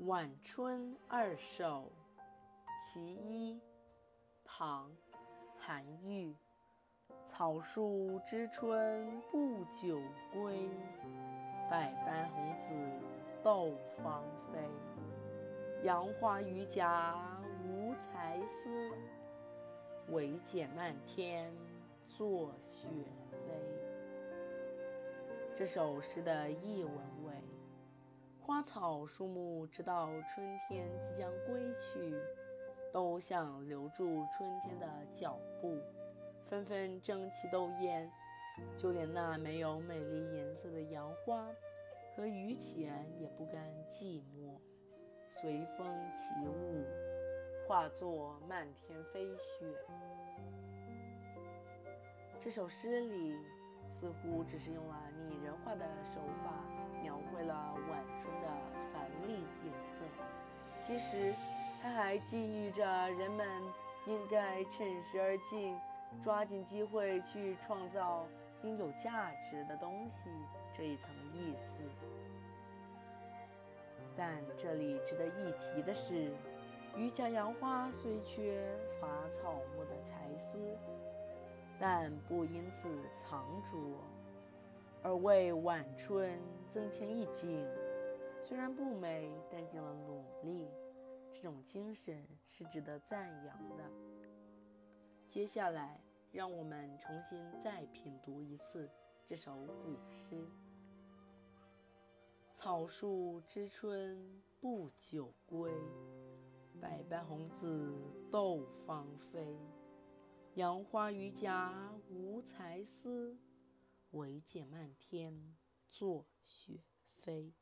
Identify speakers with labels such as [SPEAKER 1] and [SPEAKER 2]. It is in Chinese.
[SPEAKER 1] 《晚春二首·其一》唐·韩愈。草树知春不久归，百般红紫斗芳菲。杨花榆荚无才思，惟解漫天作雪飞。这首诗的译文为：花草树木知道春天即将归去，都想留住春天的脚步，纷纷争奇斗艳。就连那没有美丽颜色的杨花和榆钱也不甘寂寞，随风起舞，化作漫天飞雪。这首诗里。似乎只是用了拟人化的手法描绘了晚春的繁丽景色，其实它还寄予着人们应该趁时而进，抓紧机会去创造应有价值的东西这一层意思。但这里值得一提的是，榆荚杨花虽缺乏草木的才思。但不因此藏拙，而为晚春增添一景。虽然不美，但尽了努力，这种精神是值得赞扬的。接下来，让我们重新再品读一次这首古诗：草树知春不久归，百般红紫斗芳菲。杨花榆荚无才思，惟见漫天作雪飞。